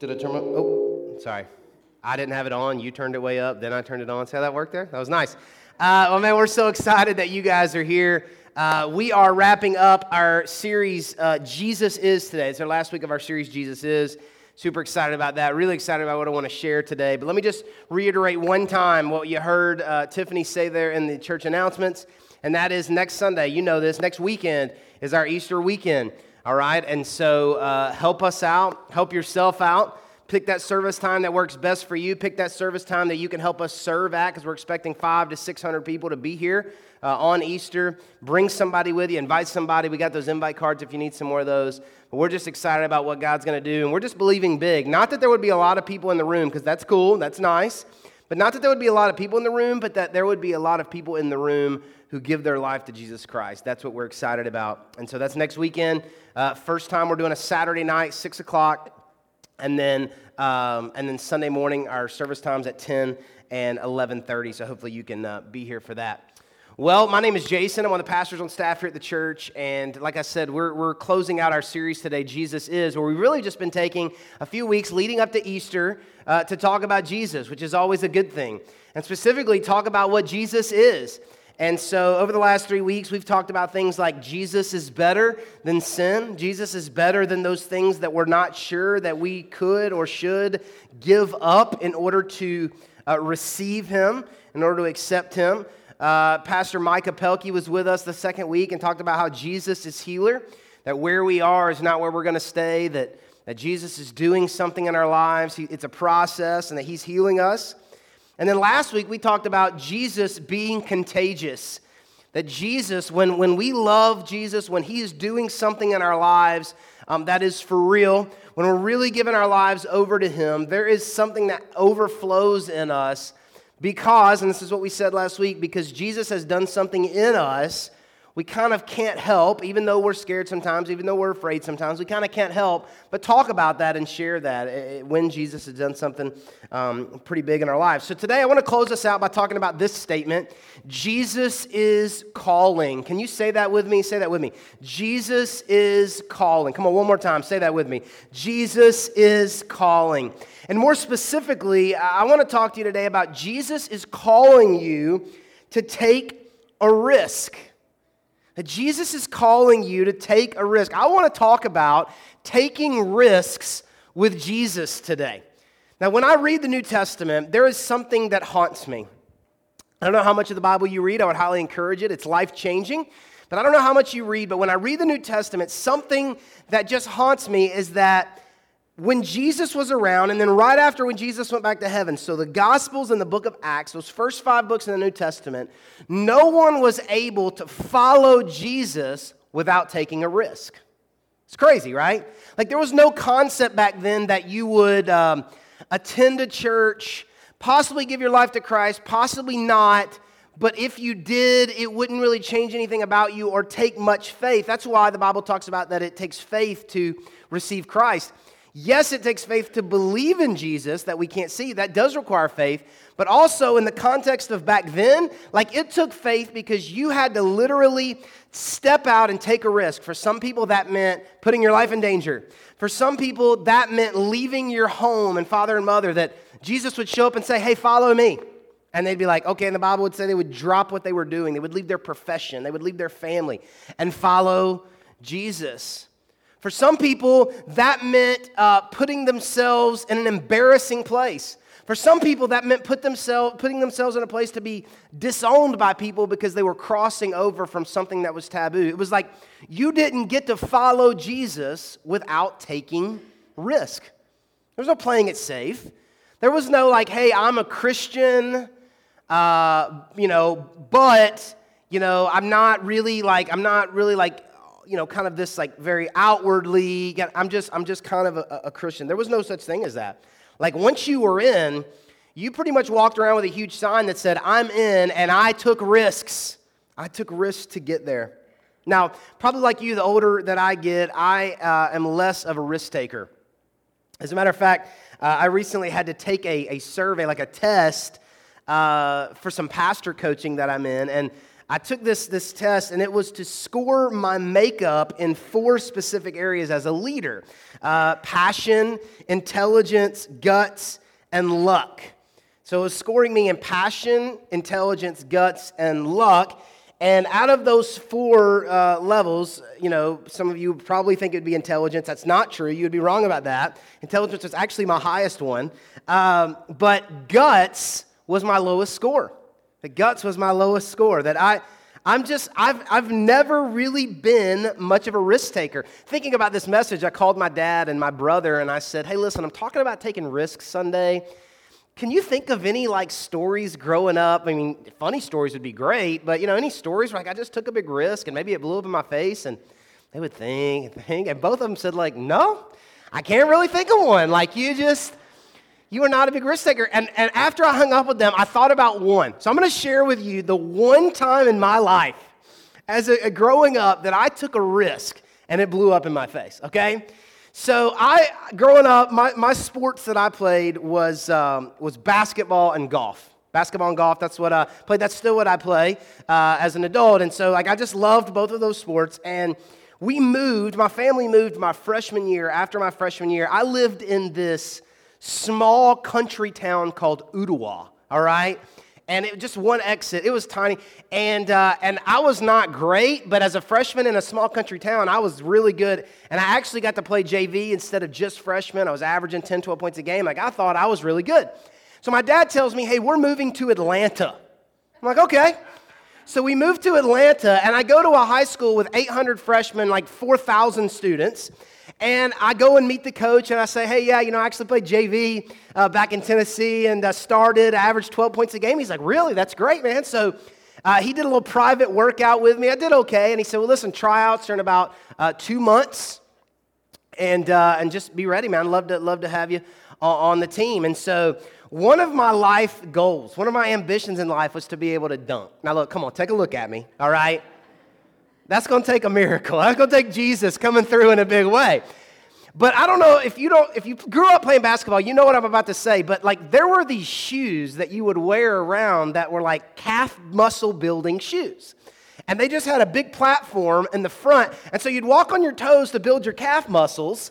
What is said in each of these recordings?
Turn my, oh, sorry. I didn't have it on. You turned it way up. Then I turned it on. See how that worked there? That was nice. Uh, well, man, we're so excited that you guys are here. Uh, we are wrapping up our series, uh, Jesus Is Today. It's our last week of our series, Jesus Is. Super excited about that. Really excited about what I want to share today. But let me just reiterate one time what you heard uh, Tiffany say there in the church announcements, and that is next Sunday. You know this. Next weekend is our Easter weekend. All right? And so uh, help us out, help yourself out. Pick that service time that works best for you. Pick that service time that you can help us serve at because we're expecting five to 600 people to be here uh, on Easter. Bring somebody with you, invite somebody. We got those invite cards if you need some more of those. But we're just excited about what God's going to do. And we're just believing big. Not that there would be a lot of people in the room because that's cool, that's nice. But not that there would be a lot of people in the room, but that there would be a lot of people in the room who give their life to Jesus Christ. That's what we're excited about. And so that's next weekend. Uh, first time we're doing a Saturday night, 6 o'clock. And then, um, and then Sunday morning, our service times at 10 and 11.30. So hopefully you can uh, be here for that. Well, my name is Jason. I'm one of the pastors on staff here at the church. And like I said, we're, we're closing out our series today, Jesus Is, where we've really just been taking a few weeks leading up to Easter uh, to talk about Jesus, which is always a good thing. And specifically, talk about what Jesus is. And so, over the last three weeks, we've talked about things like Jesus is better than sin. Jesus is better than those things that we're not sure that we could or should give up in order to uh, receive Him, in order to accept Him. Uh, Pastor Micah Pelkey was with us the second week and talked about how Jesus is healer, that where we are is not where we're going to stay, that, that Jesus is doing something in our lives. He, it's a process, and that He's healing us. And then last week we talked about Jesus being contagious. That Jesus, when, when we love Jesus, when He is doing something in our lives um, that is for real, when we're really giving our lives over to Him, there is something that overflows in us because, and this is what we said last week, because Jesus has done something in us we kind of can't help, even though we're scared sometimes, even though we're afraid sometimes, we kind of can't help but talk about that and share that eh, eh, when Jesus has done something um, pretty big in our lives. So today I want to close us out by talking about this statement Jesus is calling. Can you say that with me? Say that with me. Jesus is calling. Come on, one more time. Say that with me. Jesus is calling. And more specifically, I want to talk to you today about Jesus is calling you to take a risk Jesus is calling you to take a risk. I want to talk about taking risks with Jesus today. Now, when I read the New Testament, there is something that haunts me. I don't know how much of the Bible you read, I would highly encourage it. It's life changing. But I don't know how much you read, but when I read the New Testament, something that just haunts me is that when Jesus was around, and then right after when Jesus went back to heaven, so the Gospels and the book of Acts, those first five books in the New Testament, no one was able to follow Jesus without taking a risk. It's crazy, right? Like there was no concept back then that you would um, attend a church, possibly give your life to Christ, possibly not. But if you did, it wouldn't really change anything about you or take much faith. That's why the Bible talks about that it takes faith to receive Christ. Yes, it takes faith to believe in Jesus that we can't see. That does require faith. But also, in the context of back then, like it took faith because you had to literally step out and take a risk. For some people, that meant putting your life in danger. For some people, that meant leaving your home and father and mother, that Jesus would show up and say, Hey, follow me. And they'd be like, okay, and the Bible would say they would drop what they were doing. They would leave their profession, they would leave their family and follow Jesus. For some people, that meant uh, putting themselves in an embarrassing place. For some people, that meant put themselves, putting themselves in a place to be disowned by people because they were crossing over from something that was taboo. It was like you didn't get to follow Jesus without taking risk. There was no playing it safe. There was no like, hey, I'm a Christian, uh, you know, but you know, I'm not really like, I'm not really like you know, kind of this like very outwardly, I'm just, I'm just kind of a, a Christian. There was no such thing as that. Like once you were in, you pretty much walked around with a huge sign that said, I'm in and I took risks. I took risks to get there. Now, probably like you, the older that I get, I uh, am less of a risk taker. As a matter of fact, uh, I recently had to take a, a survey, like a test, uh, for some pastor coaching that I'm in. And I took this, this test, and it was to score my makeup in four specific areas as a leader uh, passion, intelligence, guts, and luck. So it was scoring me in passion, intelligence, guts, and luck. And out of those four uh, levels, you know, some of you probably think it'd be intelligence. That's not true. You'd be wrong about that. Intelligence was actually my highest one. Um, but guts was my lowest score. The guts was my lowest score. That I, I'm just, I've, I've never really been much of a risk taker. Thinking about this message, I called my dad and my brother and I said, hey, listen, I'm talking about taking risks Sunday. Can you think of any like stories growing up? I mean, funny stories would be great, but you know, any stories where like I just took a big risk and maybe it blew up in my face and they would think and think, and both of them said like, no, I can't really think of one. Like you just, you are not a big risk taker. And, and after I hung up with them, I thought about one. So I'm going to share with you the one time in my life as a, a growing up that I took a risk and it blew up in my face, okay? So I, growing up, my, my sports that I played was, um, was basketball and golf. Basketball and golf, that's what I played. That's still what I play uh, as an adult. And so like, I just loved both of those sports. And we moved, my family moved my freshman year. After my freshman year, I lived in this small country town called Ooltewah, all right? and it just one exit. It was tiny, and uh, and I was not great, but as a freshman in a small country town, I was really good, and I actually got to play JV instead of just freshman. I was averaging 10, 12 points a game. Like I thought I was really good. So my dad tells me, "Hey, we're moving to Atlanta." I'm like, "Okay." So we moved to Atlanta, and I go to a high school with 800 freshmen, like 4,000 students. And I go and meet the coach and I say, hey, yeah, you know, I actually played JV uh, back in Tennessee and uh, started, averaged 12 points a game. He's like, really? That's great, man. So uh, he did a little private workout with me. I did okay. And he said, well, listen, tryouts are in about uh, two months. And, uh, and just be ready, man. Love to, love to have you on the team. And so one of my life goals, one of my ambitions in life was to be able to dunk. Now, look, come on, take a look at me, all right? That's going to take a miracle. That's going to take Jesus coming through in a big way. But I don't know if you don't if you grew up playing basketball, you know what I'm about to say, but like there were these shoes that you would wear around that were like calf muscle building shoes. And they just had a big platform in the front, and so you'd walk on your toes to build your calf muscles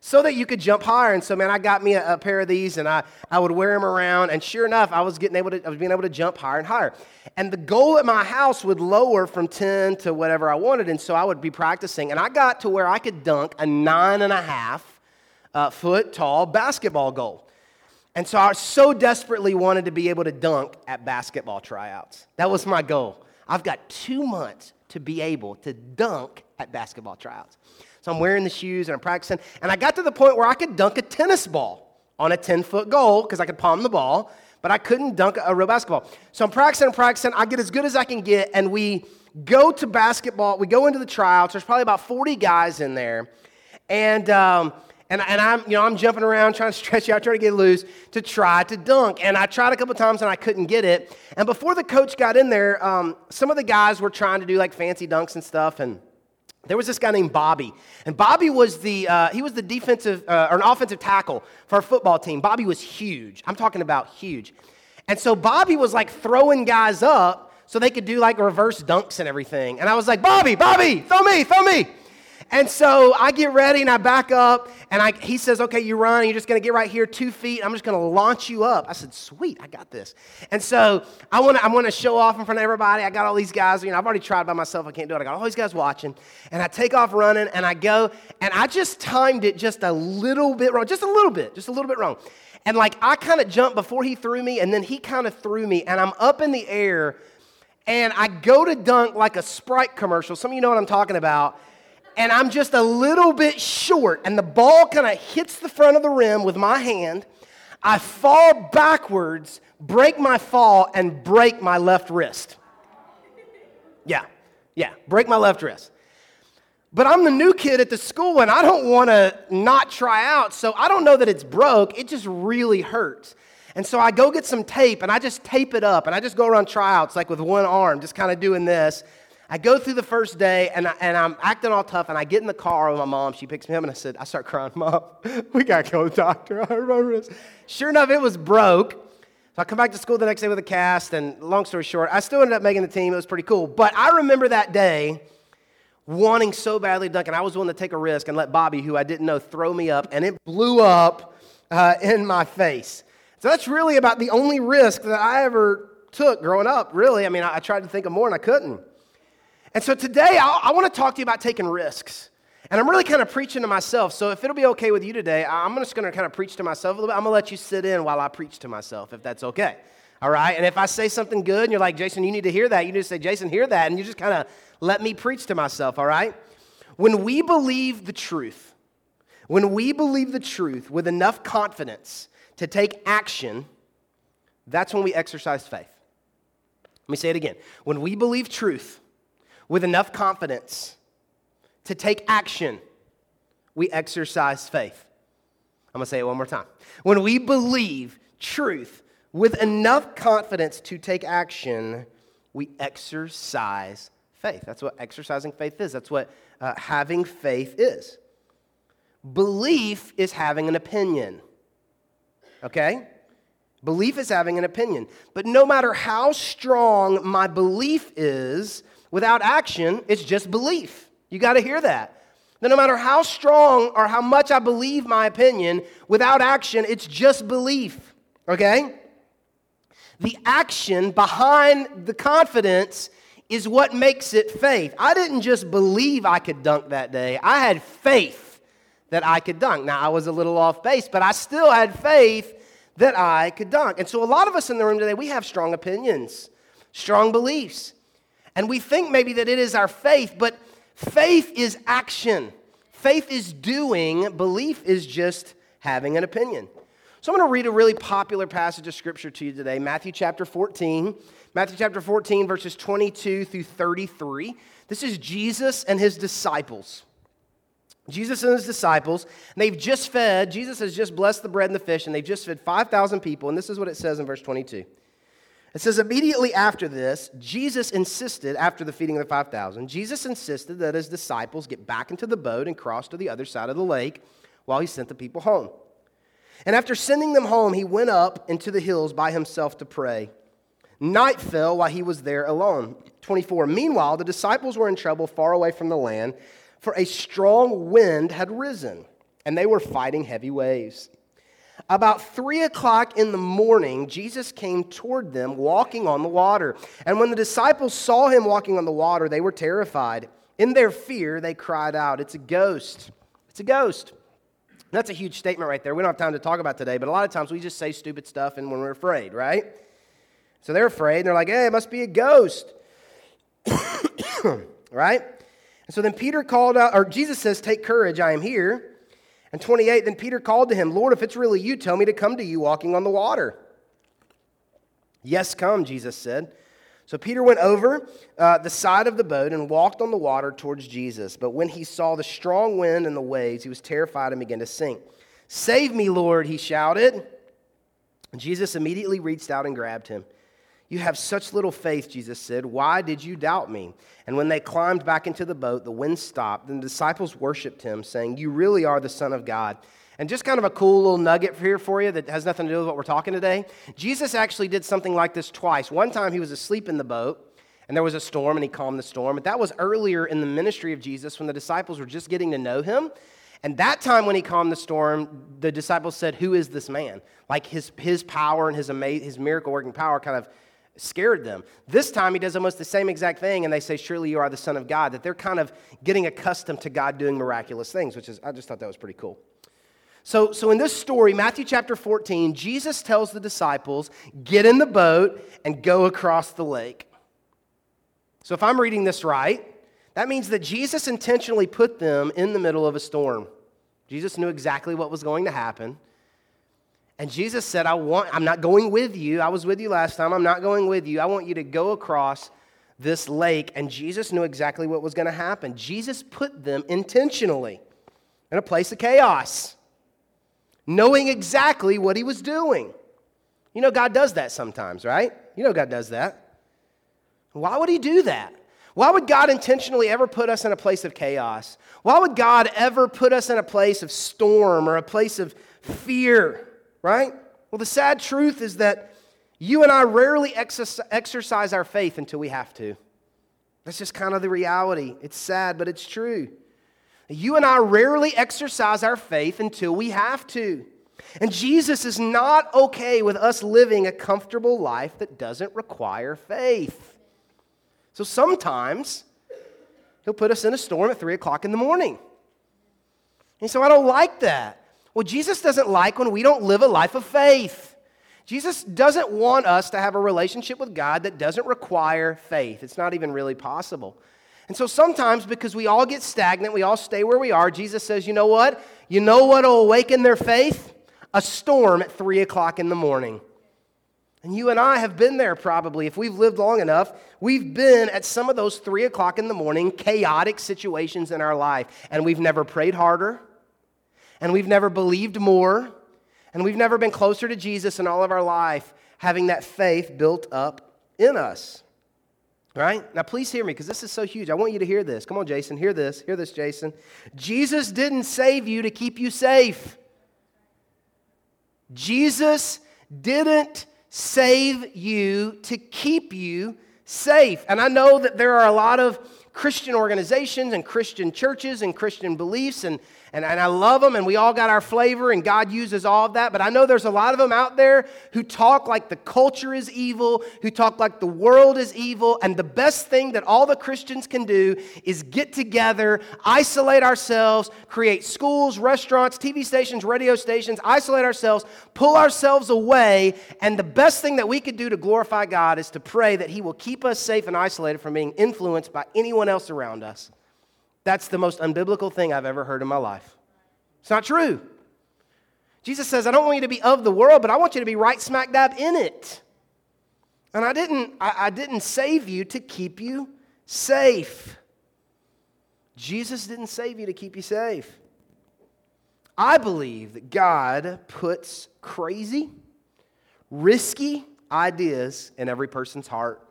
so that you could jump higher. And so, man, I got me a, a, pair of these and I, I would wear them around. And sure enough, I was getting able to, I was being able to jump higher and higher. And the goal at my house would lower from 10 to whatever I wanted. And so I would be practicing. And I got to where I could dunk a nine and a half uh, foot tall basketball goal. And so I so desperately wanted to be able to dunk at basketball tryouts. That was my goal. I've got two months to be able to dunk at basketball tryouts. So I'm wearing the shoes and I'm practicing. And I got to the point where I could dunk a tennis ball on a 10 foot goal because I could palm the ball, but I couldn't dunk a real basketball. So I'm practicing and practicing. I get as good as I can get. And we go to basketball. We go into the tryouts. There's probably about 40 guys in there. And, um, and, and I'm, you know, I'm jumping around trying to stretch out, trying to get loose to try to dunk. And I tried a couple times and I couldn't get it. And before the coach got in there, um, some of the guys were trying to do like fancy dunks and stuff. And there was this guy named Bobby, and Bobby was the uh, he was the defensive uh, or an offensive tackle for our football team. Bobby was huge. I'm talking about huge, and so Bobby was like throwing guys up so they could do like reverse dunks and everything. And I was like, Bobby, Bobby, throw me, throw me. And so I get ready and I back up, and I, he says, Okay, you run, you're just gonna get right here, two feet. I'm just gonna launch you up. I said, Sweet, I got this. And so I wanna, I wanna show off in front of everybody. I got all these guys, you know, I've already tried by myself, I can't do it. I got all these guys watching, and I take off running, and I go, and I just timed it just a little bit wrong, just a little bit, just a little bit wrong. And like I kind of jumped before he threw me, and then he kind of threw me, and I'm up in the air, and I go to dunk like a Sprite commercial. Some of you know what I'm talking about and I'm just a little bit short, and the ball kind of hits the front of the rim with my hand. I fall backwards, break my fall, and break my left wrist. Yeah, yeah, break my left wrist. But I'm the new kid at the school, and I don't want to not try out, so I don't know that it's broke. It just really hurts. And so I go get some tape, and I just tape it up, and I just go around tryouts like with one arm, just kind of doing this. I go through the first day and, I, and I'm acting all tough, and I get in the car with my mom. She picks me up, and I said, I start crying, Mom, we got to go to the doctor. I remember this. Sure enough, it was broke. So I come back to school the next day with a cast, and long story short, I still ended up making the team. It was pretty cool. But I remember that day wanting so badly to dunk, and I was willing to take a risk and let Bobby, who I didn't know, throw me up, and it blew up uh, in my face. So that's really about the only risk that I ever took growing up, really. I mean, I, I tried to think of more and I couldn't. And so today, I, I want to talk to you about taking risks. And I'm really kind of preaching to myself. So if it'll be okay with you today, I'm just going to kind of preach to myself a little bit. I'm going to let you sit in while I preach to myself, if that's okay. All right? And if I say something good and you're like, Jason, you need to hear that, you need to say, Jason, hear that. And you just kind of let me preach to myself, all right? When we believe the truth, when we believe the truth with enough confidence to take action, that's when we exercise faith. Let me say it again. When we believe truth with enough confidence to take action, we exercise faith. I'm to say it one more time. When we believe truth with enough confidence to take action, we exercise faith. That's what exercising faith is. That's what uh, having faith is. Belief is having an opinion. Okay? Belief is having an opinion. But no matter how strong my belief is, without action, it's just belief. You got to hear that. That no matter how strong or how much I believe my opinion, without action, it's just belief. Okay? The action behind the confidence is what makes it faith. I didn't just believe I could dunk that day, I had faith that I could dunk. Now, I was a little off base, but I still had faith that I could dunk. And so, a lot of us in the room today, we have strong opinions, strong beliefs. And we think maybe that it is our faith, but faith is action. Faith is doing, belief is just having an opinion. So I'm going to read a really popular passage of scripture to you today, Matthew chapter 14. Matthew chapter 14, verses 22 through 33. This is Jesus and his disciples. Jesus and his disciples, and they've just fed, Jesus has just blessed the bread and the fish, and they've just fed 5,000 people. And this is what it says in verse 22. It says, immediately after this, Jesus insisted, after the feeding of the 5,000, Jesus insisted that his disciples get back into the boat and cross to the other side of the lake while he sent the people home. And after sending them home, he went up into the hills by himself to pray. Night fell while he was there alone. 24. Meanwhile, the disciples were in trouble far away from the land, for a strong wind had risen, and they were fighting heavy waves. About three o'clock in the morning, Jesus came toward them walking on the water. And when the disciples saw him walking on the water, they were terrified. In their fear, they cried out, It's a ghost! It's a ghost! That's a huge statement right there. We don't have time to talk about today, but a lot of times we just say stupid stuff and when we're afraid, right? So they're afraid and they're like, hey, it must be a ghost. right? And so then Peter called out, or Jesus says, Take courage, I am here. And 28, then Peter called to him, Lord, if it's really you, tell me to come to you walking on the water. Yes, come, Jesus said. So Peter went over uh, the side of the boat and walked on the water towards Jesus. But when he saw the strong wind and the waves, he was terrified and began to sink. Save me, Lord, he shouted. And Jesus immediately reached out and grabbed him. You have such little faith, Jesus said. Why did you doubt me? And when they climbed back into the boat, the wind stopped, and the disciples worshiped him, saying, You really are the Son of God. And just kind of a cool little nugget here for you that has nothing to do with what we're talking today. Jesus actually did something like this twice. One time he was asleep in the boat, and there was a storm, and he calmed the storm. But that was earlier in the ministry of Jesus when the disciples were just getting to know him. And that time when he calmed the storm, the disciples said, Who is this man? Like his, his power and his, ama- his miracle working power kind of scared them. This time he does almost the same exact thing, and they say, Surely you are the Son of God. That they're kind of getting accustomed to God doing miraculous things, which is, I just thought that was pretty cool. So, so in this story, Matthew chapter 14, Jesus tells the disciples, Get in the boat and go across the lake. So if I'm reading this right, that means that Jesus intentionally put them in the middle of a storm. Jesus knew exactly what was going to happen. And Jesus said, I want, I'm not going with you. I was with you last time. I'm not going with you. I want you to go across this lake. And Jesus knew exactly what was going to happen. Jesus put them intentionally in a place of chaos, knowing exactly what he was doing. You know, God does that sometimes, right? You know, God does that. Why would he do that? Why would God intentionally ever put us in a place of chaos? Why would God ever put us in a place of storm or a place of fear? Right? Well, the sad truth is that You and I rarely exercise our faith until we have to. That's just kind of the reality. It's sad, but it's true. You and I rarely exercise our faith until we have to. And Jesus is not okay with us living a comfortable life that doesn't require faith. So sometimes he'll put us in a storm at 3 o'clock in the morning. And so I don't like that. Well, Jesus doesn't like when we don't live a life of faith. Jesus doesn't want us to have a relationship with God that doesn't require faith. It's not even really possible. And so sometimes, because we all get stagnant, we all stay where we are, Jesus says, you know what? You know what will awaken their faith? A storm at 3 o'clock in the morning. And you and I have been there probably. If we've lived long enough, we've been at some of those 3 o'clock in the morning chaotic situations in our life. And we've never prayed harder, and we've never believed more, and we've never been closer to Jesus in all of our life, having that faith built up in us. Right? Now, please hear me because this is so huge. I want you to hear this. Come on, Jason. Hear this. Hear this, Jason. Jesus didn't save you to keep you safe. Jesus didn't save you to keep you safe. And I know that there are a lot of Christian organizations and Christian churches and Christian beliefs and and, and I love them, and we all got our flavor, and God uses all of that. But I know there's a lot of them out there who talk like the culture is evil, who talk like the world is evil, and the best thing that all the Christians can do is get together, isolate ourselves, create schools, restaurants, TV stations, radio stations, isolate ourselves, pull ourselves away, and the best thing that we could do to glorify God is to pray that He will keep us safe and isolated from being influenced by anyone else around us. That's the most unbiblical thing I've ever heard in my life. It's not true. Jesus says, I don't want you to be of the world, but I want you to be right smack dab in it. And I didn't, I, I didn't save you to keep you safe. Jesus didn't save you to keep you safe. I believe that God puts crazy, risky ideas in every person's heart.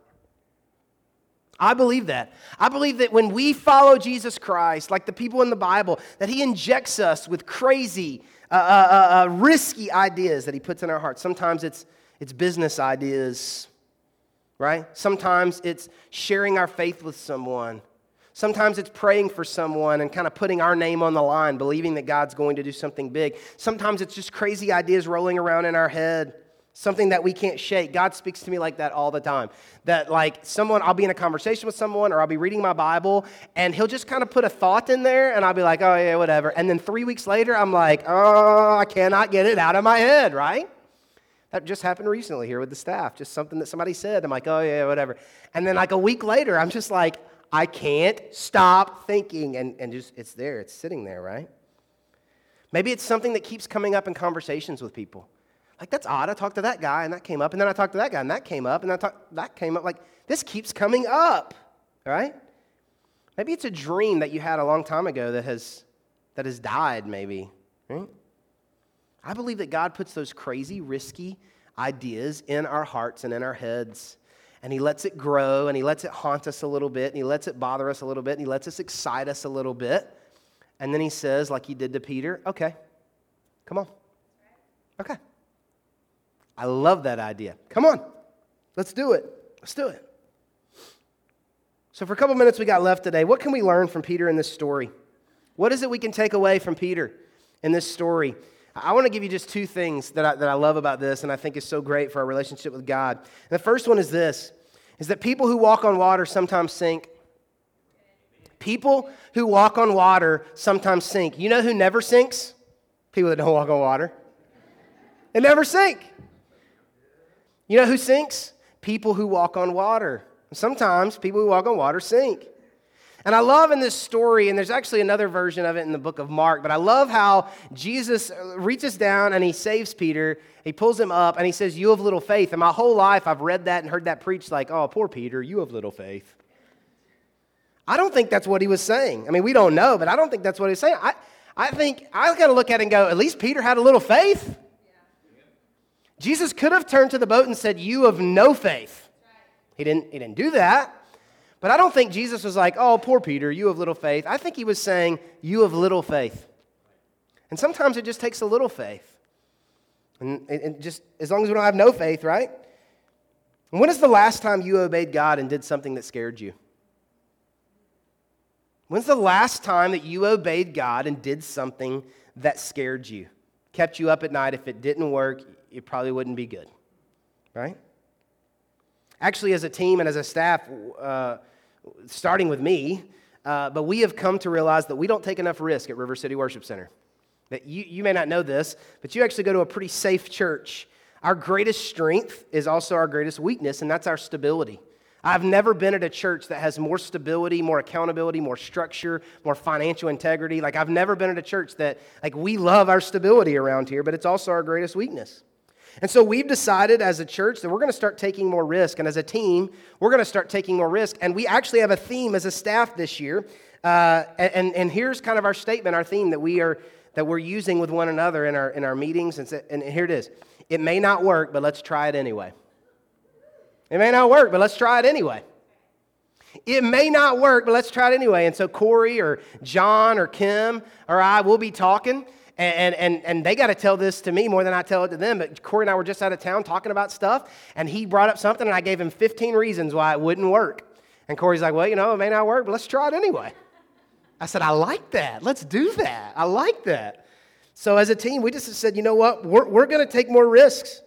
I believe that. I believe that when we follow Jesus Christ, like the people in the Bible, that He injects us with crazy, uh, uh, uh, uh, risky ideas that He puts in our hearts. Sometimes it's, it's business ideas, right? Sometimes it's sharing our faith with someone. Sometimes it's praying for someone and kind of putting our name on the line, believing that God's going to do something big. Sometimes it's just crazy ideas rolling around in our head something that we can't shake. God speaks to me like that all the time. That, like, someone, I'll be in a conversation with someone or I'll be reading my Bible and he'll just kind of put a thought in there and I'll be like, oh, yeah, whatever. And then three weeks later, I'm like, oh, I cannot get it out of my head, right? That just happened recently here with the staff. Just something that somebody said. I'm like, oh, yeah, whatever. And then, like, a week later, I'm just like, I can't stop thinking. And, and just, it's there, it's sitting there, right? Maybe it's something that keeps coming up in conversations with people. Like, that's odd. I talked to that guy and that came up. And then I talked to that guy and that came up. And I talked, that came up. Like, this keeps coming up, right? Maybe it's a dream that you had a long time ago that has, that has died, maybe, right? I believe that God puts those crazy, risky ideas in our hearts and in our heads. And He lets it grow and He lets it haunt us a little bit and He lets it bother us a little bit and He lets us excite us a little bit. And then He says, like He did to Peter, okay, come on. Okay. I love that idea. Come on, let's do it. Let's do it. So, for a couple minutes we got left today, what can we learn from Peter in this story? What is it we can take away from Peter in this story? I want to give you just two things that I, that I love about this and I think is so great for our relationship with God. And the first one is this is that people who walk on water sometimes sink. People who walk on water sometimes sink. You know who never sinks? People that don't walk on water. They never sink. You know who sinks? People who walk on water. Sometimes people who walk on water sink. And I love in this story, and there's actually another version of it in the book of Mark, but I love how Jesus reaches down and he saves Peter. He pulls him up and he says, You have little faith. And my whole life I've read that and heard that preached like, Oh, poor Peter, you have little faith. I don't think that's what he was saying. I mean, we don't know, but I don't think that's what he's saying. I, I think I got to look at it and go, At least Peter had a little faith. Jesus could have turned to the boat and said, You have no faith. He didn't, he didn't do that. But I don't think Jesus was like, Oh, poor Peter, you have little faith. I think he was saying, You have little faith. And sometimes it just takes a little faith. And, and just as long as we don't have no faith, right? When is the last time you obeyed God and did something that scared you? When's the last time that you obeyed God and did something that scared you? Kept you up at night. If it didn't work, it probably wouldn't be good, right? Actually, as a team and as a staff, uh, starting with me, uh, but we have come to realize that we don't take enough risk at River City Worship Center. That you, you may not know this, but you actually go to a pretty safe church. Our greatest strength is also our greatest weakness, and that's our stability. I've never been at a church that has more stability, more accountability, more structure, more financial integrity. Like, I've never been at a church that, like, we love our stability around here, but it's also our greatest weakness. And so we've decided as a church that we're going to start taking more risk. And as a team, we're going to start taking more risk. And we actually have a theme as a staff this year. Uh, and, and here's kind of our statement, our theme that we are that we're using with one another in our in our meetings. And, and here it is. It may not work, but let's try it anyway. It may not work, but let's try it anyway. It may not work, but let's try it anyway. And so Corey or John or Kim or I will be talking. And, and, and they got to tell this to me more than I tell it to them. But Corey and I were just out of town talking about stuff, and he brought up something, and I gave him 15 reasons why it wouldn't work. And Corey's like, Well, you know, it may not work, but let's try it anyway. I said, I like that. Let's do that. I like that. So as a team, we just said, You know what? We're, we're going to take more risks.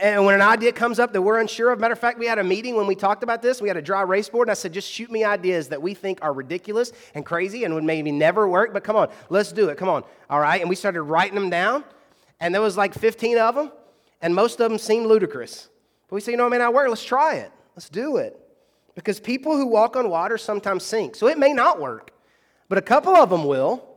And when an idea comes up that we're unsure of, matter of fact, we had a meeting when we talked about this. We had a dry erase board, and I said, just shoot me ideas that we think are ridiculous and crazy and would maybe never work, but come on, let's do it. Come on. All right. And we started writing them down, and there was like 15 of them, and most of them seemed ludicrous. But we said, you know, it may not work. Let's try it. Let's do it. Because people who walk on water sometimes sink. So it may not work, but a couple of them will.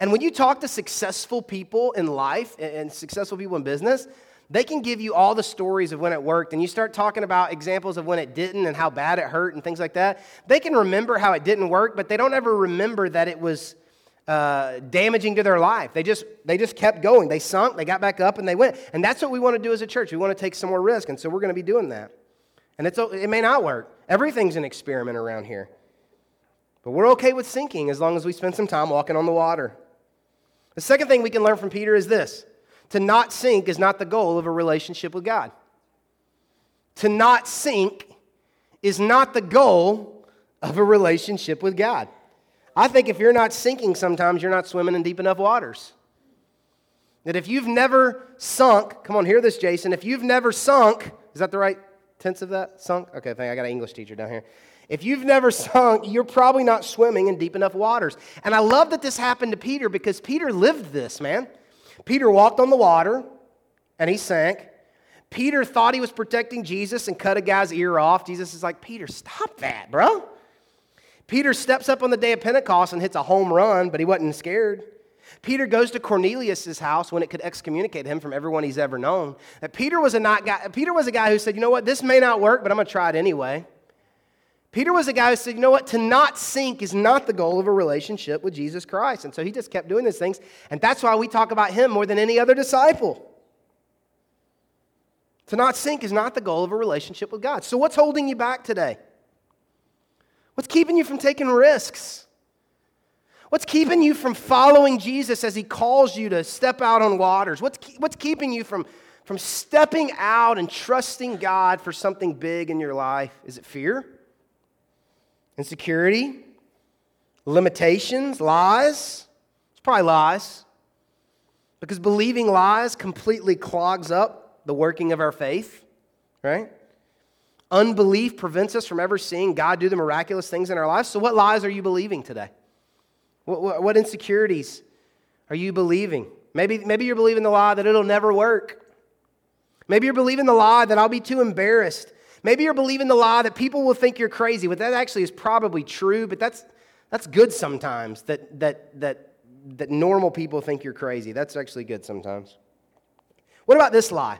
And when you talk to successful people in life and successful people in business, they can give you all the stories of when it worked, and you start talking about examples of when it didn't and how bad it hurt and things like that. They can remember how it didn't work, but they don't ever remember that it was uh, damaging to their life. They just they just kept going. They sunk, they got back up, and they went. And that's what we want to do as a church. We want to take some more risk, and so we're going to be doing that. And it's it may not work. Everything's an experiment around here, but we're okay with sinking as long as we spend some time walking on the water. The second thing we can learn from Peter is this to not sink is not the goal of a relationship with God. To not sink is not the goal of a relationship with God. I think if you're not sinking sometimes, you're not swimming in deep enough waters. That if you've never sunk, come on, hear this, Jason. If you've never sunk, is that the right tense of that? Sunk? Okay, thank I got an English teacher down here. If you've never sunk, you're probably not swimming in deep enough waters. And I love that this happened to Peter because Peter lived this, man. Peter walked on the water and he sank. Peter thought he was protecting Jesus and cut a guy's ear off. Jesus is like, Peter, stop that, bro. Peter steps up on the day of Pentecost and hits a home run, but he wasn't scared. Peter goes to Cornelius' house when it could excommunicate him from everyone he's ever known. That Peter was a not guy, Peter was a guy who said, you know what, this may not work, but I'm gonna try it anyway. Peter was a guy who said, you know what, to not sink is not the goal of a relationship with Jesus Christ. And so he just kept doing these things. And that's why we talk about him more than any other disciple. To not sink is not the goal of a relationship with God. So what's holding you back today? What's keeping you from taking risks? What's keeping you from following Jesus as he calls you to step out on waters? What's, what's keeping you from, from stepping out and trusting God for something big in your life? Is it fear? Insecurity, limitations, lies. It's probably lies. Because believing lies completely clogs up the working of our faith, right? Unbelief prevents us from ever seeing God do the miraculous things in our lives. So, what lies are you believing today? What, what, what insecurities are you believing? Maybe, maybe you're believing the lie that it'll never work. Maybe you're believing the lie that I'll be too embarrassed Maybe you're believing the lie that people will think you're crazy, but that actually is probably true, but that's, that's good sometimes that, that, that, that normal people think you're crazy. That's actually good sometimes. What about this lie?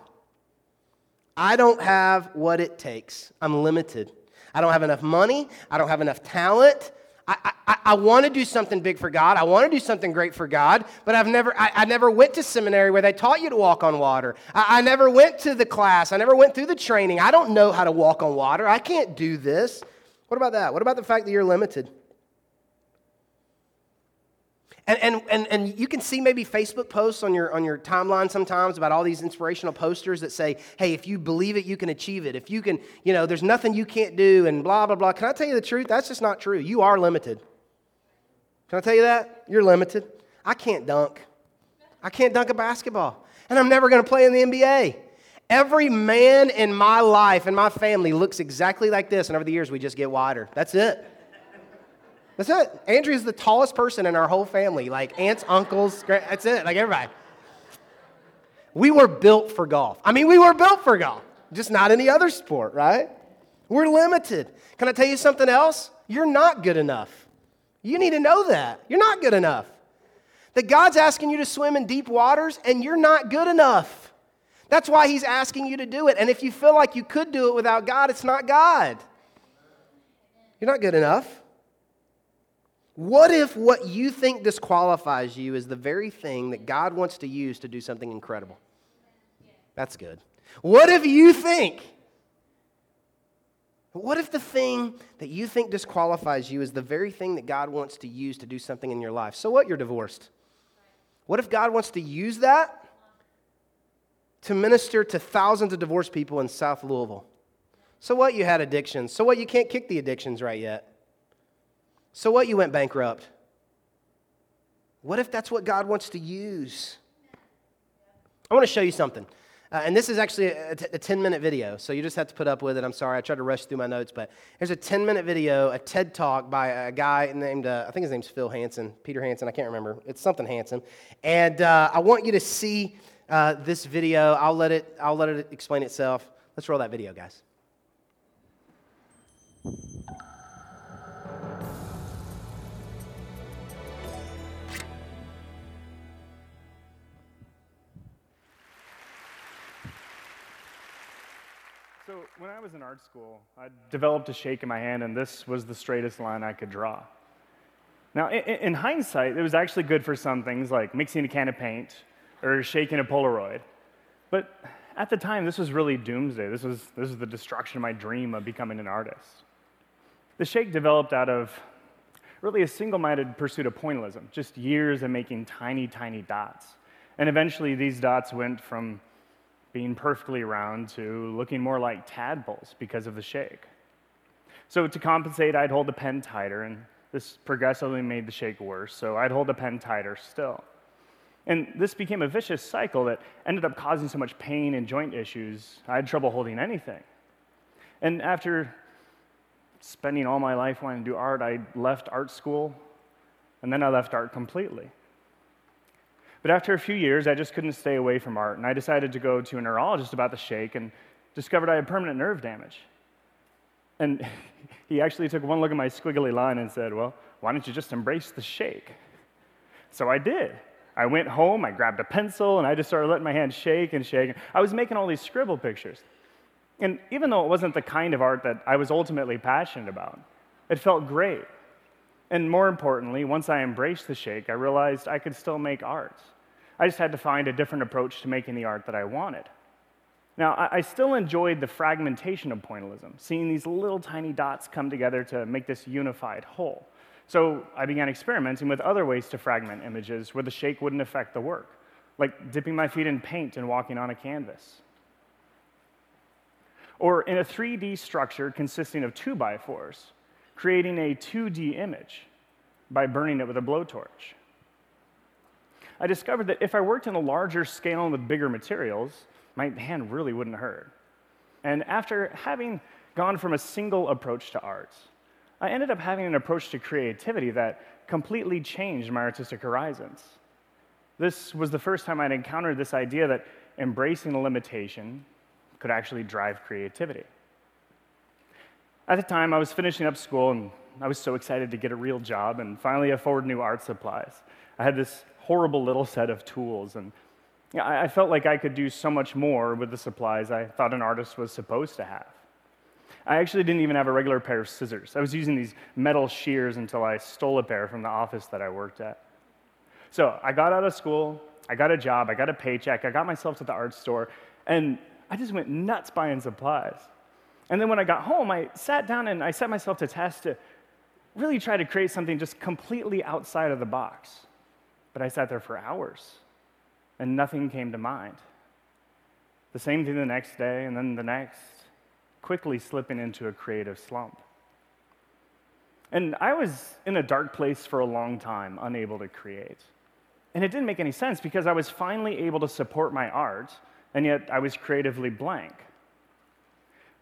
I don't have what it takes. I'm limited. I don't have enough money. I don't have enough talent. I, I, I want to do something big for God. I want to do something great for God, but I've never, I, I never went to seminary where they taught you to walk on water. I, I never went to the class. I never went through the training. I don't know how to walk on water. I can't do this. What about that? What about the fact that you're limited? And, and, and, and you can see maybe Facebook posts on your, on your timeline sometimes about all these inspirational posters that say, hey, if you believe it, you can achieve it. If you can, you know, there's nothing you can't do and blah, blah, blah. Can I tell you the truth? That's just not true. You are limited. Can I tell you that? You're limited. I can't dunk. I can't dunk a basketball. And I'm never going to play in the NBA. Every man in my life and my family looks exactly like this, and over the years we just get wider. That's it. That's it. Andrea's the tallest person in our whole family, like aunts, uncles, that's it, like everybody. We were built for golf. I mean, we were built for golf, just not any other sport, right? We're limited. Can I tell you something else? You're not good enough. You need to know that. You're not good enough. That God's asking you to swim in deep waters and you're not good enough. That's why he's asking you to do it. And if you feel like you could do it without God, it's not God. You're not good enough. What if what you think disqualifies you is the very thing that God wants to use to do something incredible? That's good. What if you think, what if the thing that you think disqualifies you is the very thing that God wants to use to do something in your life? So what? You're divorced. What if God wants to use that to minister to thousands of divorced people in South Louisville. So what? You had addictions. So what? You can't kick the addictions right yet. So what? You went bankrupt. What if that's what God wants to use? I want to show you something. Uh, and this is actually a, t- a 10 minute video, so you just have to put up with it. I'm sorry, I tried to rush through my notes, but here's a 10 minute video, a TED talk by a guy named, uh, I think his name's Phil Hansen, Peter Hansen, I can't remember. It's something Hansen. And uh, I want you to see uh, this video. I'll let, it, I'll let it explain itself. Let's roll that video, guys. So, when I was in art school, I developed a shake in my hand, and this was the straightest line I could draw. Now, in, in hindsight, it was actually good for some things like mixing a can of paint or shaking a Polaroid. But at the time, this was really doomsday. This was, this was the destruction of my dream of becoming an artist. The shake developed out of really a single minded pursuit of pointillism, just years of making tiny, tiny dots. And eventually, these dots went from being perfectly round to looking more like tadpoles because of the shake. So, to compensate, I'd hold the pen tighter, and this progressively made the shake worse, so I'd hold the pen tighter still. And this became a vicious cycle that ended up causing so much pain and joint issues, I had trouble holding anything. And after spending all my life wanting to do art, I left art school, and then I left art completely. But after a few years, I just couldn't stay away from art, and I decided to go to a neurologist about the shake and discovered I had permanent nerve damage. And he actually took one look at my squiggly line and said, Well, why don't you just embrace the shake? So I did. I went home, I grabbed a pencil, and I just started letting my hand shake and shake. I was making all these scribble pictures. And even though it wasn't the kind of art that I was ultimately passionate about, it felt great. And more importantly, once I embraced the shake, I realized I could still make art. I just had to find a different approach to making the art that I wanted. Now, I still enjoyed the fragmentation of pointillism, seeing these little tiny dots come together to make this unified whole. So I began experimenting with other ways to fragment images where the shake wouldn't affect the work, like dipping my feet in paint and walking on a canvas. Or in a 3D structure consisting of 2 by 4s creating a 2D image by burning it with a blowtorch. I discovered that if I worked in a larger scale and with bigger materials, my hand really wouldn't hurt. And after having gone from a single approach to art I ended up having an approach to creativity that completely changed my artistic horizons. This was the first time I'd encountered this idea that embracing a limitation could actually drive creativity. At the time, I was finishing up school and I was so excited to get a real job and finally afford new art supplies. I had this horrible little set of tools, and I felt like I could do so much more with the supplies I thought an artist was supposed to have. I actually didn't even have a regular pair of scissors. I was using these metal shears until I stole a pair from the office that I worked at. So I got out of school, I got a job, I got a paycheck, I got myself to the art store, and I just went nuts buying supplies. And then when I got home, I sat down and I set myself to test to really try to create something just completely outside of the box. But I sat there for hours and nothing came to mind. The same thing the next day and then the next, quickly slipping into a creative slump. And I was in a dark place for a long time, unable to create. And it didn't make any sense because I was finally able to support my art, and yet I was creatively blank.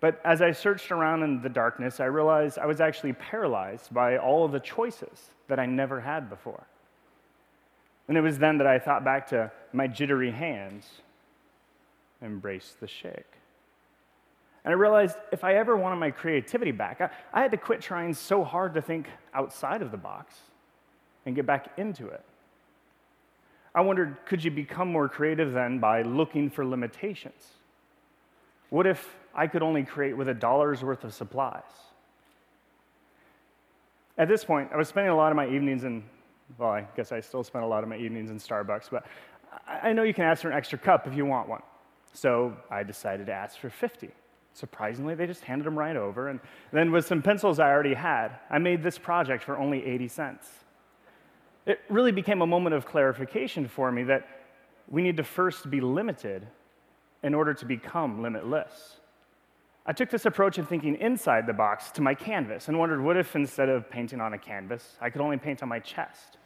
But as I searched around in the darkness, I realized I was actually paralyzed by all of the choices that I never had before. And it was then that I thought back to my jittery hands, embrace the shake. And I realized if I ever wanted my creativity back, I, I had to quit trying so hard to think outside of the box and get back into it. I wondered could you become more creative then by looking for limitations? What if I could only create with a dollar's worth of supplies? At this point, I was spending a lot of my evenings in, well, I guess I still spend a lot of my evenings in Starbucks, but I know you can ask for an extra cup if you want one. So I decided to ask for 50. Surprisingly, they just handed them right over. And then, with some pencils I already had, I made this project for only 80 cents. It really became a moment of clarification for me that we need to first be limited in order to become limitless. I took this approach of thinking inside the box to my canvas and wondered what if instead of painting on a canvas, I could only paint on my chest?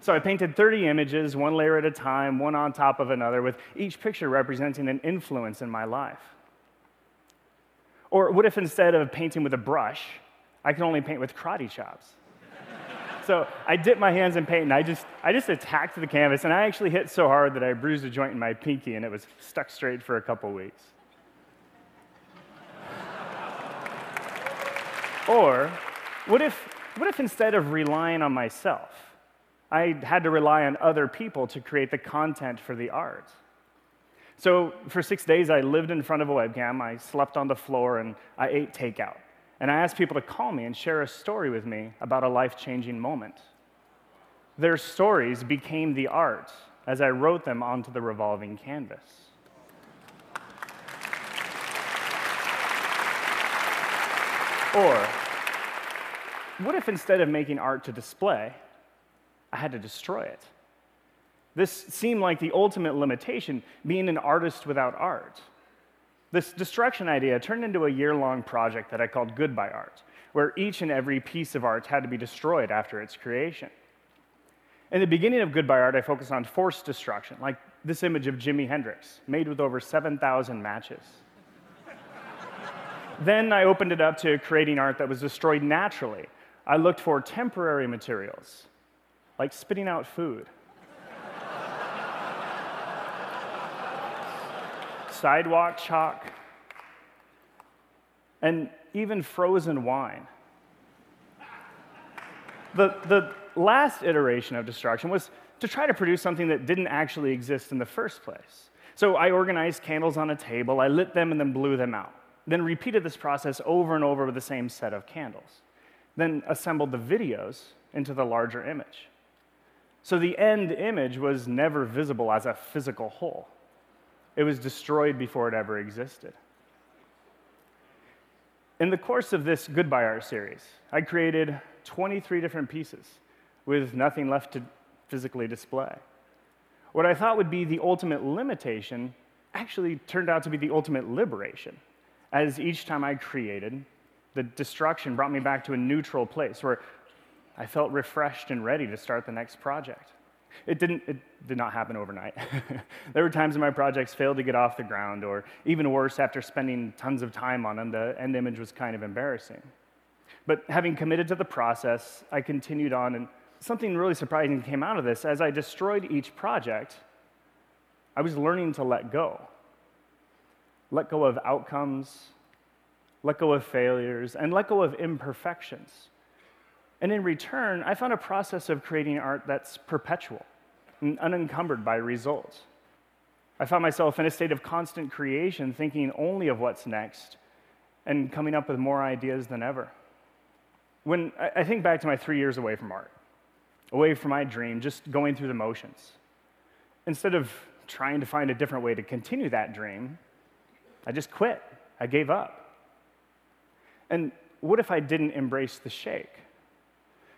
So I painted 30 images, one layer at a time, one on top of another, with each picture representing an influence in my life. Or what if instead of painting with a brush, I could only paint with karate chops? so I dipped my hands in paint and I just, I just attacked the canvas and I actually hit so hard that I bruised a joint in my pinky and it was stuck straight for a couple weeks. Or what if, what if instead of relying on myself, I had to rely on other people to create the content for the art? So for six days, I lived in front of a webcam, I slept on the floor, and I ate takeout. And I asked people to call me and share a story with me about a life changing moment. Their stories became the art as I wrote them onto the revolving canvas. Or, what if instead of making art to display, I had to destroy it? This seemed like the ultimate limitation, being an artist without art. This destruction idea turned into a year long project that I called Goodbye Art, where each and every piece of art had to be destroyed after its creation. In the beginning of Goodbye Art, I focused on forced destruction, like this image of Jimi Hendrix, made with over 7,000 matches. Then I opened it up to creating art that was destroyed naturally. I looked for temporary materials, like spitting out food sidewalk chalk, and even frozen wine. The, the last iteration of destruction was to try to produce something that didn't actually exist in the first place. So I organized candles on a table, I lit them and then blew them out. Then repeated this process over and over with the same set of candles. Then assembled the videos into the larger image. So the end image was never visible as a physical whole. It was destroyed before it ever existed. In the course of this Goodbye Art series, I created 23 different pieces with nothing left to physically display. What I thought would be the ultimate limitation actually turned out to be the ultimate liberation, as each time I created, the destruction brought me back to a neutral place where I felt refreshed and ready to start the next project. It, didn't, it did not happen overnight. there were times when my projects failed to get off the ground, or even worse, after spending tons of time on them, the end image was kind of embarrassing. But having committed to the process, I continued on, and something really surprising came out of this. As I destroyed each project, I was learning to let go. Let go of outcomes, let go of failures, and let go of imperfections. And in return, I found a process of creating art that's perpetual and unencumbered by results. I found myself in a state of constant creation, thinking only of what's next and coming up with more ideas than ever. When I think back to my three years away from art, away from my dream, just going through the motions, instead of trying to find a different way to continue that dream, I just quit. I gave up. And what if I didn't embrace the shake?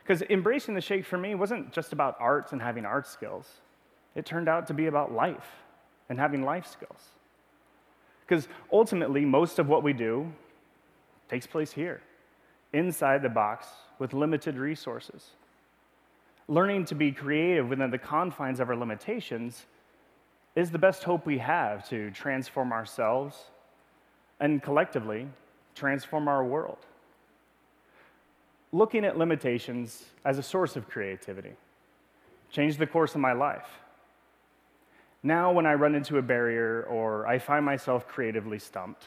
Because embracing the shake for me wasn't just about arts and having art skills, it turned out to be about life and having life skills. Because ultimately, most of what we do takes place here, inside the box with limited resources. Learning to be creative within the confines of our limitations is the best hope we have to transform ourselves and collectively transform our world. Looking at limitations as a source of creativity changed the course of my life. Now, when I run into a barrier or I find myself creatively stumped,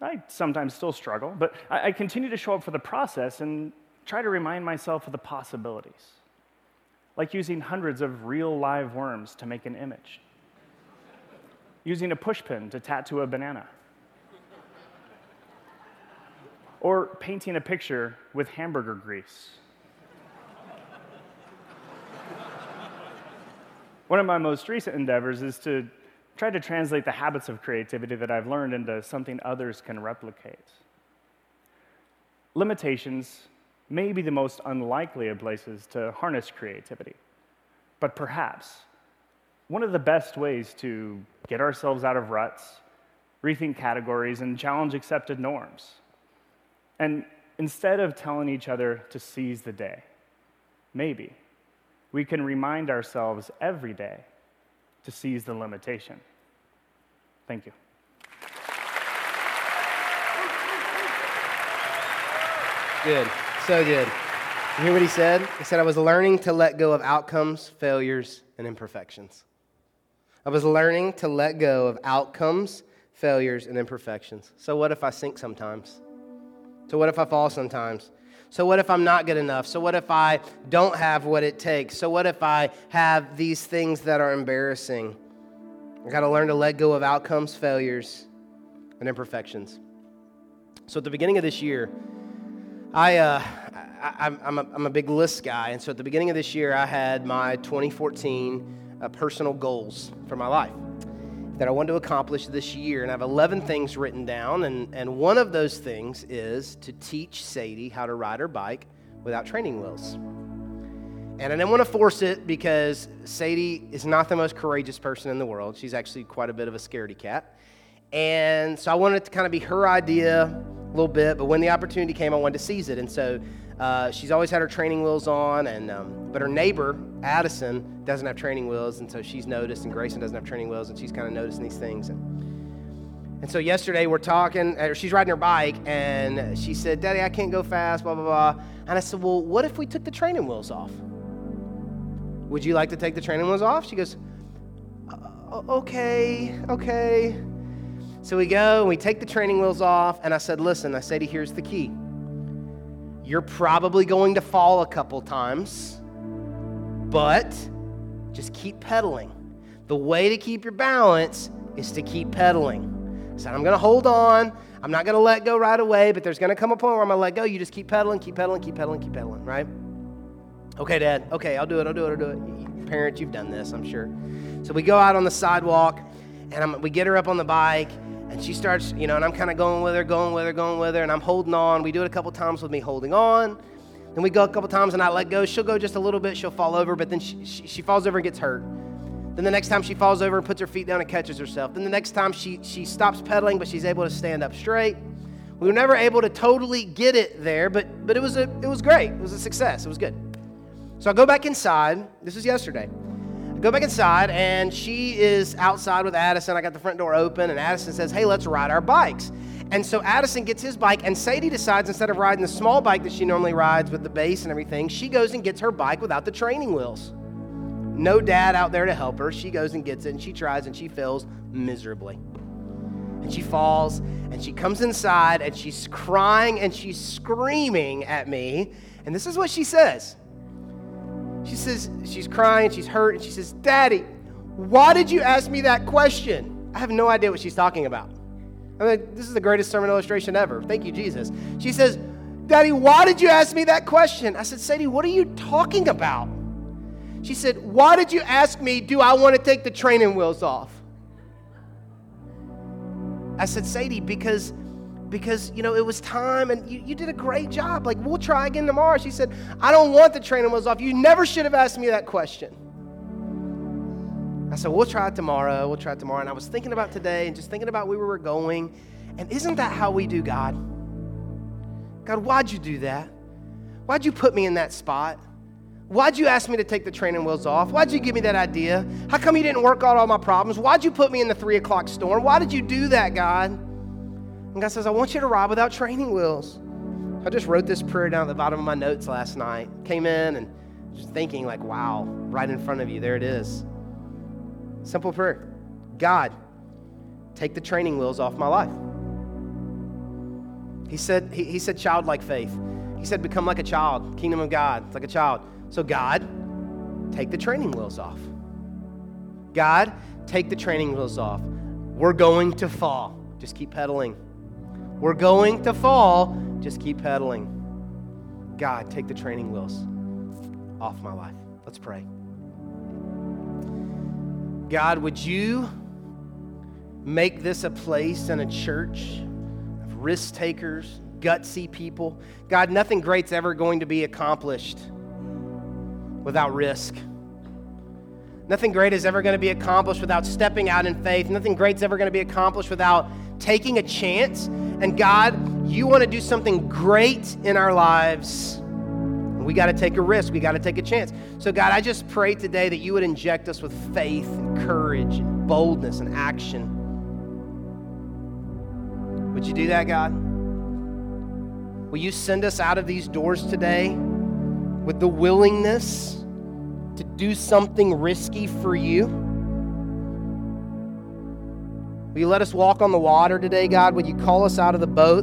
I sometimes still struggle, but I, continue to show up for the process and try to remind myself of the possibilities, like using hundreds of real live worms to make an image, using a pushpin to tattoo a banana, or painting a picture with hamburger grease. One of my most recent endeavors is to try to translate the habits of creativity that I've learned into something others can replicate. Limitations may be the most unlikely of places to harness creativity, but perhaps one of the best ways to get ourselves out of ruts, rethink categories, and challenge accepted norms. And instead of telling each other to seize the day, maybe we can remind ourselves every day to seize the limitation. Thank you. Good. So good. You hear what he said? He said, I was learning to let go of outcomes, failures, and imperfections. I was learning to let go of outcomes, failures, and imperfections. So, what if I sink sometimes? So, what if I fall sometimes? So, what if I'm not good enough? So, what if I don't have what it takes? So, what if I have these things that are embarrassing? I got to learn to let go of outcomes, failures, and imperfections. So, at the beginning of this year, I, uh, I, am a, I'm a big list guy. And so, at the beginning of this year, I had my 2014 uh, personal goals for my life that I want to accomplish this year. And I have 11 things written down. And, and one of those things is to teach Sadie how to ride her bike without training wheels. And I didn't want to force it because Sadie is not the most courageous person in the world. She's actually quite a bit of a scaredy cat. And so I wanted it to kind of be her idea a little bit, but when the opportunity came, I wanted to seize it. And so uh, she's always had her training wheels on, and um, but her neighbor Addison doesn't have training wheels, and so she's noticed, and Grayson doesn't have training wheels, and she's kind of noticing these things. And, and so yesterday we're talking, uh, she's riding her bike, and she said, "Daddy, I can't go fast." Blah blah blah. And I said, "Well, what if we took the training wheels off? Would you like to take the training wheels off?" She goes, "Okay, okay." So we go and we take the training wheels off, and I said, "Listen," I said, "Here's the key." You're probably going to fall a couple times, but just keep pedaling. The way to keep your balance is to keep pedaling. So I'm going to hold on. I'm not going to let go right away, but there's going to come a point where I'm going to let go. You just keep pedaling, keep pedaling, keep pedaling, keep pedaling, right? Okay, Dad. Okay, I'll do it. I'll do it. I'll do it. Parents, you've done this, I'm sure. So we go out on the sidewalk, and I'm, we get her up on the bike, and she starts, you know, and I'm kind of going with her, going with her, going with her, and I'm holding on. We do it a couple times with me holding on. Then we go a couple times and I let go. She'll go just a little bit, she'll fall over, but then she, she, she falls over and gets hurt. Then the next time she falls over and puts her feet down and catches herself. Then the next time she, she stops pedaling, but she's able to stand up straight. We were never able to totally get it there, but, but it, was a, it was great. It was a success. It was good. So I go back inside. This was yesterday go back inside, and she is outside with Addison. I got the front door open, and Addison says, Hey, let's ride our bikes. And so Addison gets his bike, and Sadie decides instead of riding the small bike that she normally rides with the base and everything, she goes and gets her bike without the training wheels. No dad out there to help her. She goes and gets it, and she tries, and she fails miserably. And she falls, and she comes inside, and she's crying, and she's screaming at me. And this is what she says she says, she's crying, she's hurt, and she says, Daddy, why did you ask me that question? I have no idea what she's talking about. I mean, this is the greatest sermon illustration ever. Thank you, Jesus. She says, Daddy, why did you ask me that question? I said, Sadie, what are you talking about? She said, Why did you ask me, do I want to take the training wheels off? I said, Sadie, because because, you know, it was time and you, you did a great job. Like, we'll try again tomorrow. She said, I don't want the training wheels off. You never should have asked me that question. I said, we'll try it tomorrow. We'll try it tomorrow. And I was thinking about today and just thinking about where we were going. And isn't that how we do God? God, why'd you do that? Why'd you put me in that spot? Why'd you ask me to take the training wheels off? Why'd you give me that idea? How come you didn't work out all my problems? Why'd you put me in the three o'clock storm? Why did you do that, God? And God says, I want you to ride without training wheels. I just wrote this prayer down at the bottom of my notes last night. Came in and just thinking, like, wow, right in front of you, there it is. Simple prayer God, take the training wheels off my life. He said, he, he said childlike faith. He said, become like a child, kingdom of God, like a child. So, God, take the training wheels off. God, take the training wheels off. We're going to fall. Just keep pedaling. We're going to fall. Just keep pedaling. God, take the training wheels off my life. Let's pray. God, would you make this a place and a church of risk takers, gutsy people? God, nothing great's ever going to be accomplished without risk. Nothing great is ever going to be accomplished without stepping out in faith. Nothing great's ever going to be accomplished without taking a chance. And God, you want to do something great in our lives. We got to take a risk. We got to take a chance. So, God, I just pray today that you would inject us with faith and courage and boldness and action. Would you do that, God? Will you send us out of these doors today with the willingness to do something risky for you? Will you let us walk on the water today, God? Would you call us out of the boat?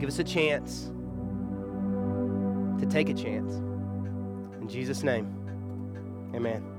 Give us a chance to take a chance. In Jesus' name, amen.